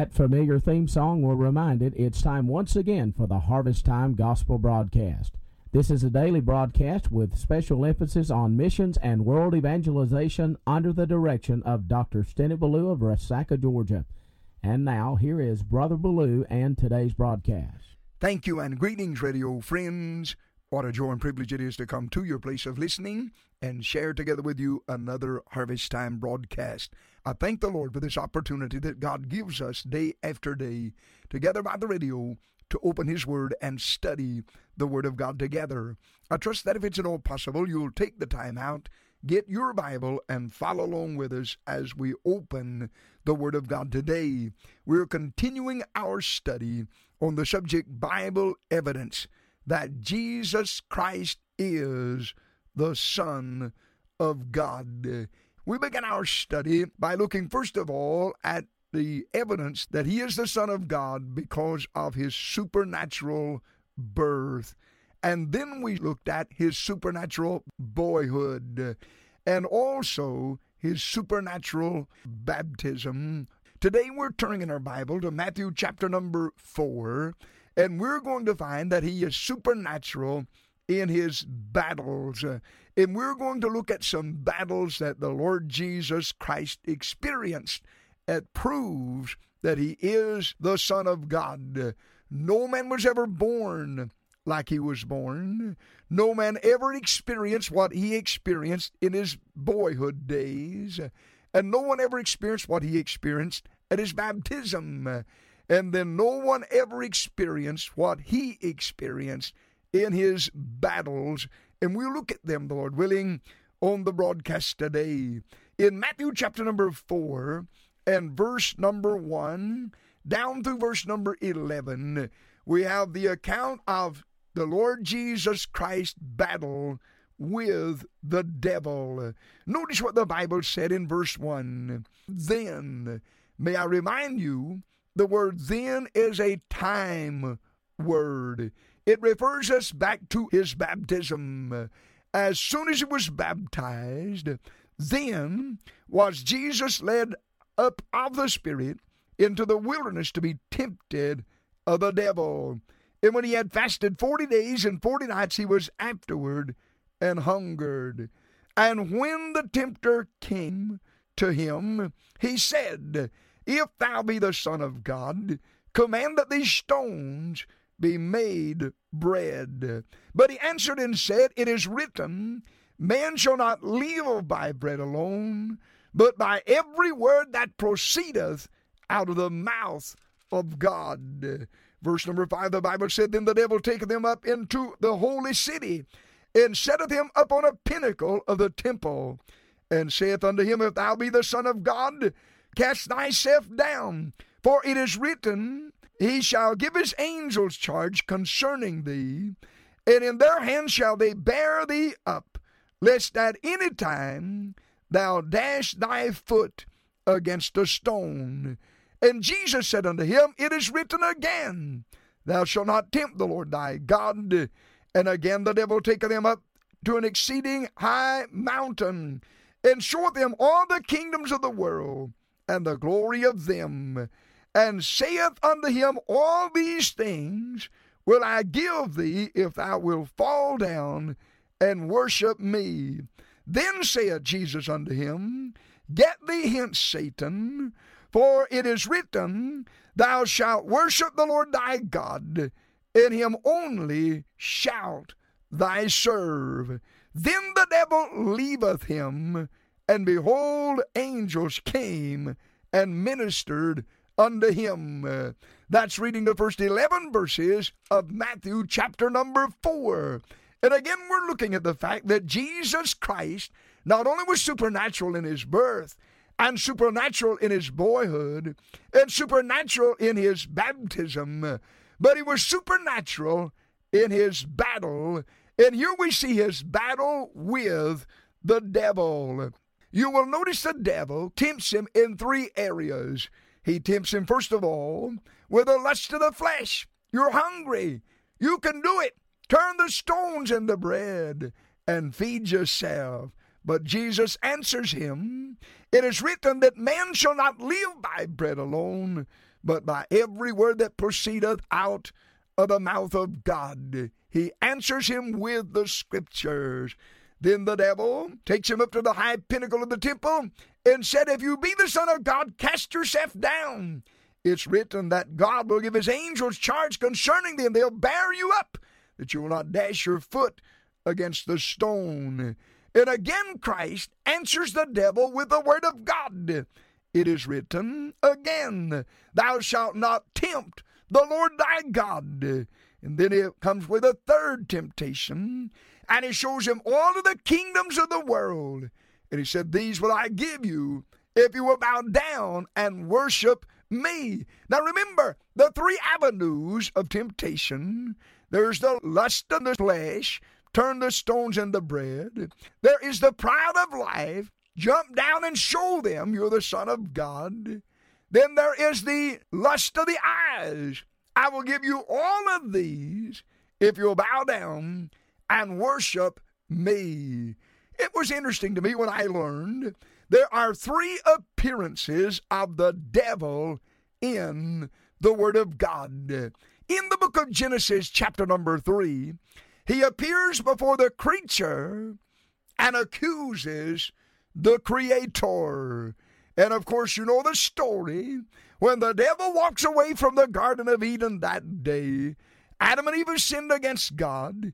That familiar theme song will remind it it's time once again for the Harvest Time Gospel broadcast. This is a daily broadcast with special emphasis on missions and world evangelization under the direction of Dr. Stennett Ballou of Resaca, Georgia. And now, here is Brother Ballou and today's broadcast. Thank you and greetings, radio friends. What a joy and privilege it is to come to your place of listening and share together with you another Harvest Time broadcast. I thank the Lord for this opportunity that God gives us day after day, together by the radio, to open His Word and study the Word of God together. I trust that if it's at all possible, you'll take the time out, get your Bible, and follow along with us as we open the Word of God today. We're continuing our study on the subject Bible evidence that Jesus Christ is the Son of God. We begin our study by looking first of all at the evidence that he is the Son of God because of his supernatural birth. And then we looked at his supernatural boyhood and also his supernatural baptism. Today we're turning in our Bible to Matthew chapter number 4, and we're going to find that he is supernatural in his battles. And we're going to look at some battles that the Lord Jesus Christ experienced that proves that he is the Son of God. No man was ever born like he was born. No man ever experienced what he experienced in his boyhood days. And no one ever experienced what he experienced at his baptism. And then no one ever experienced what he experienced in his battles, and we'll look at them, the Lord willing, on the broadcast today. In Matthew chapter number 4 and verse number 1 down through verse number 11, we have the account of the Lord Jesus Christ battle with the devil. Notice what the Bible said in verse 1. Then, may I remind you, the word then is a time word. It refers us back to his baptism. As soon as he was baptized, then was Jesus led up of the Spirit into the wilderness to be tempted of the devil. And when he had fasted forty days and forty nights, he was afterward and hungered. And when the tempter came to him, he said, If thou be the Son of God, command that these stones be made bread. But he answered and said, It is written, Man shall not live by bread alone, but by every word that proceedeth out of the mouth of God. Verse number five, the Bible said, Then the devil taketh him up into the holy city, and setteth him up on a pinnacle of the temple, and saith unto him, If thou be the Son of God, cast thyself down, for it is written, he shall give his angels charge concerning thee, and in their hands shall they bear thee up, lest at any time thou dash thy foot against a stone. And Jesus said unto him, It is written again, Thou shalt not tempt the Lord thy God. And again the devil taketh them up to an exceeding high mountain, and showeth them all the kingdoms of the world, and the glory of them and saith unto him, All these things will I give thee if thou wilt fall down and worship me. Then saith Jesus unto him, Get thee hence, Satan, for it is written, Thou shalt worship the Lord thy God, and him only shalt thy serve. Then the devil leaveth him, and behold, angels came and ministered unto him. Uh, that's reading the first 11 verses of Matthew chapter number 4. And again, we're looking at the fact that Jesus Christ not only was supernatural in his birth, and supernatural in his boyhood, and supernatural in his baptism, but he was supernatural in his battle. And here we see his battle with the devil. You will notice the devil tempts him in three areas. He tempts him, first of all, with the lust of the flesh. You're hungry. You can do it. Turn the stones into bread and feed yourself. But Jesus answers him, It is written that man shall not live by bread alone, but by every word that proceedeth out of the mouth of God. He answers him with the scriptures. Then the devil takes him up to the high pinnacle of the temple and said, If you be the Son of God, cast yourself down. It's written that God will give his angels charge concerning thee, and they'll bear you up, that you will not dash your foot against the stone. And again Christ answers the devil with the word of God. It is written again, Thou shalt not tempt the Lord thy God. And then it comes with a third temptation, and he shows him all of the kingdoms of the world. And he said, These will I give you if you will bow down and worship me. Now remember, the three avenues of temptation there's the lust of the flesh, turn the stones into bread. There is the pride of life, jump down and show them you're the Son of God. Then there is the lust of the eyes. I will give you all of these if you'll bow down and worship me. It was interesting to me when I learned there are three appearances of the devil in the Word of God. In the book of Genesis, chapter number three, he appears before the creature and accuses the Creator. And of course, you know the story. When the devil walks away from the Garden of Eden that day, Adam and Eve sinned against God.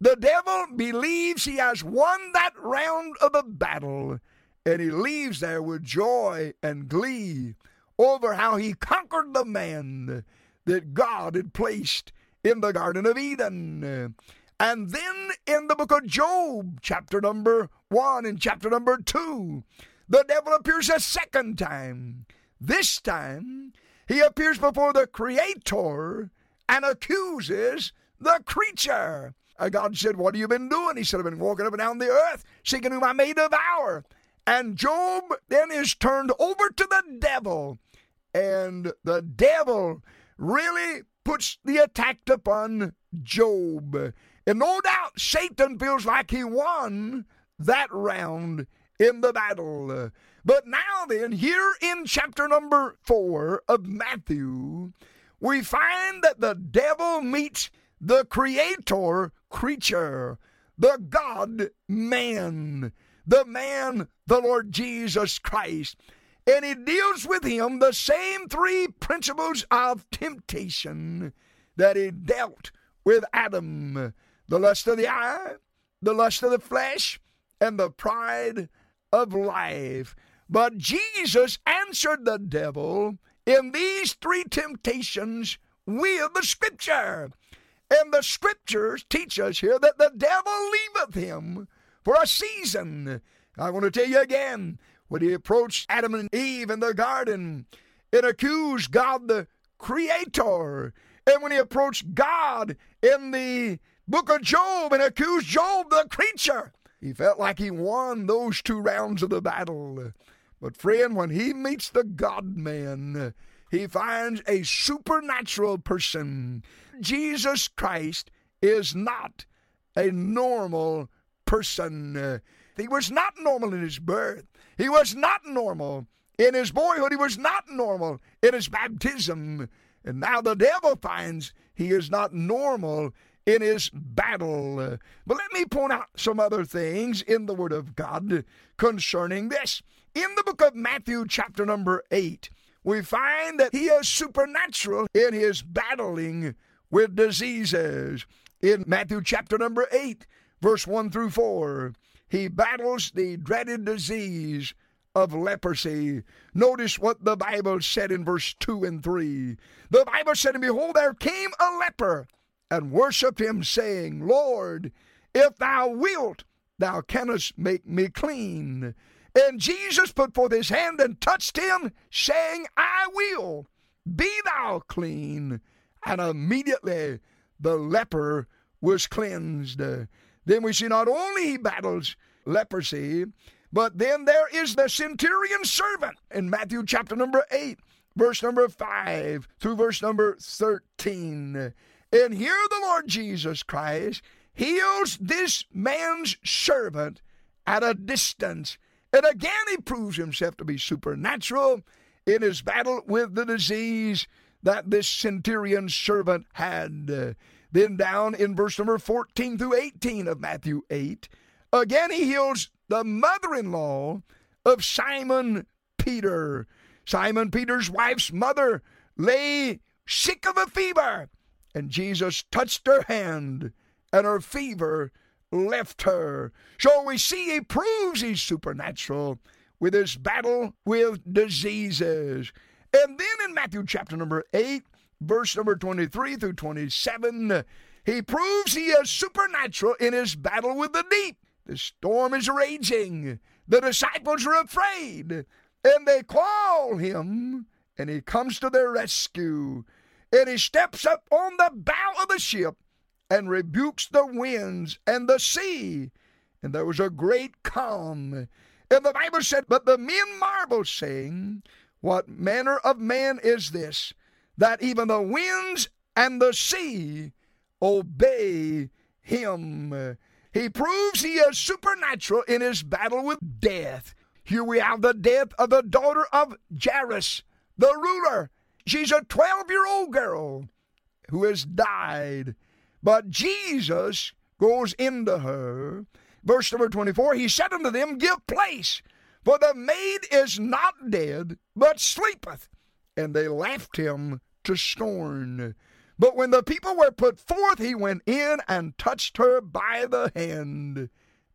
The devil believes he has won that round of the battle, and he leaves there with joy and glee over how he conquered the man that God had placed in the Garden of Eden. And then in the book of Job, chapter number 1 and chapter number 2, the devil appears a second time. This time, he appears before the Creator and accuses the creature. God said, What have you been doing? He said, I've been walking up and down the earth, seeking whom I may devour. And Job then is turned over to the devil. And the devil really puts the attack upon Job. And no doubt Satan feels like he won that round in the battle. But now, then, here in chapter number four of Matthew, we find that the devil meets the creator creature, the God man, the man, the Lord Jesus Christ. And he deals with him the same three principles of temptation that he dealt with Adam the lust of the eye, the lust of the flesh, and the pride of life. But Jesus answered the devil in these three temptations with the scripture. And the scriptures teach us here that the devil leaveth him for a season. I want to tell you again, when he approached Adam and Eve in the garden and accused God the Creator, and when he approached God in the book of Job and accused Job the creature, he felt like he won those two rounds of the battle. But, friend, when he meets the God man, he finds a supernatural person. Jesus Christ is not a normal person. He was not normal in his birth. He was not normal in his boyhood. He was not normal in his baptism. And now the devil finds he is not normal in his battle. But let me point out some other things in the Word of God concerning this. In the book of Matthew, chapter number 8, we find that he is supernatural in his battling with diseases. In Matthew chapter number 8, verse 1 through 4, he battles the dreaded disease of leprosy. Notice what the Bible said in verse 2 and 3. The Bible said, And behold, there came a leper and worshipped him, saying, Lord, if thou wilt, thou canst make me clean. And Jesus put forth his hand and touched him, saying, I will, be thou clean. And immediately the leper was cleansed. Then we see not only he battles leprosy, but then there is the centurion servant in Matthew chapter number 8, verse number 5 through verse number 13. And here the Lord Jesus Christ heals this man's servant at a distance. And again, he proves himself to be supernatural. in his battle with the disease that this centurion servant had. Then down in verse number 14 through 18 of Matthew 8, again he heals the mother in law of Simon Peter. Simon Peter's wife's mother lay sick of a fever, and Jesus touched her hand, and her fever left her. So we see he proves he's supernatural with his battle with diseases. And then in Matthew chapter number 8, verse number 23 through 27, he proves he is supernatural in his battle with the deep. The storm is raging. The disciples are afraid, and they call him, and he comes to their rescue. And he steps up on the bow of the ship and rebukes the winds and the sea. And there was a great calm. And the Bible said, But the men marveled, saying, What manner of man is this, that even the winds and the sea obey him? He proves he is supernatural in his battle with death. Here we have the death of the daughter of Jairus, the ruler. She's a 12 year old girl who has died. But Jesus goes into her. Verse number 24 He said unto them, Give place, for the maid is not dead, but sleepeth. And they laughed him to scorn. But when the people were put forth, he went in and touched her by the hand,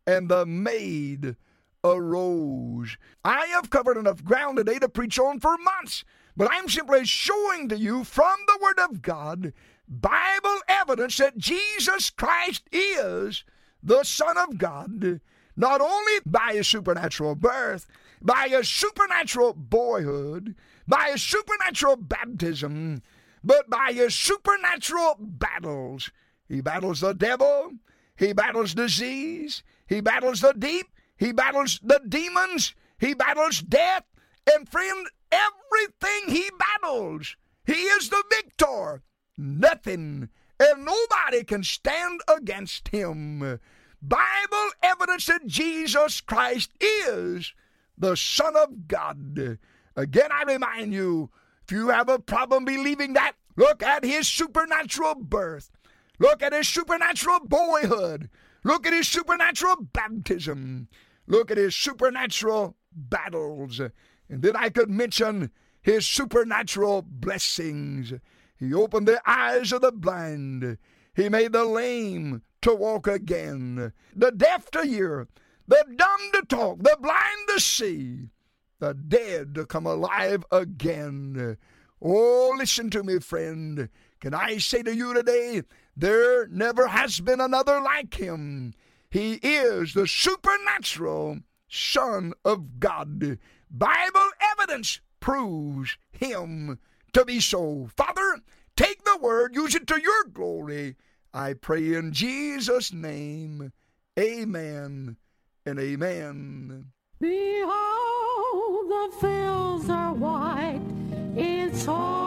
and the maid arose. I have covered enough ground today to preach on for months, but I'm simply showing to you from the Word of God Bible evidence that Jesus Christ is the Son of God, not only by his supernatural birth, by his supernatural boyhood, by his supernatural baptism, but by his supernatural battles. He battles the devil, he battles disease, he battles the deep, he battles the demons, he battles death, and friend, everything he battles, he is the victor. Nothing and nobody can stand against him. Bible evidence that Jesus Christ is the Son of God. Again, I remind you if you have a problem believing that, look at his supernatural birth. Look at his supernatural boyhood. Look at his supernatural baptism. Look at his supernatural battles. And then I could mention his supernatural blessings. He opened the eyes of the blind. He made the lame to walk again, the deaf to hear, the dumb to talk, the blind to see the dead to come alive again. Oh, listen to me, friend. Can I say to you today, there never has been another like him. He is the supernatural Son of God. Bible evidence proves him to be so. Father, take the word, use it to your glory. I pray in Jesus' name. Amen and amen. Behold, the fields are white. It's harvest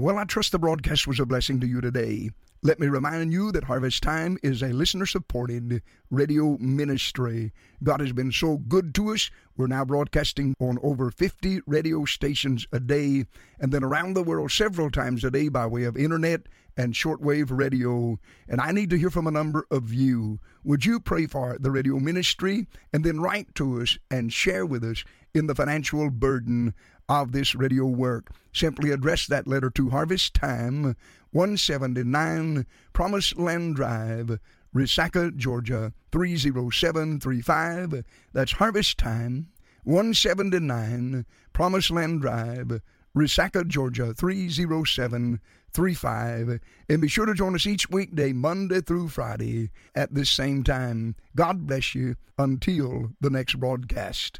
Well, I trust the broadcast was a blessing to you today. Let me remind you that Harvest Time is a listener supported radio ministry. God has been so good to us. We're now broadcasting on over 50 radio stations a day and then around the world several times a day by way of internet and shortwave radio. And I need to hear from a number of you. Would you pray for the radio ministry and then write to us and share with us in the financial burden of this radio work? Simply address that letter to Harvest Time, 179 Promised Land Drive, Resaca, Georgia 30735. That's Harvest Time, 179 Promised Land Drive, Resaca, Georgia 30735. And be sure to join us each weekday, Monday through Friday, at this same time. God bless you until the next broadcast.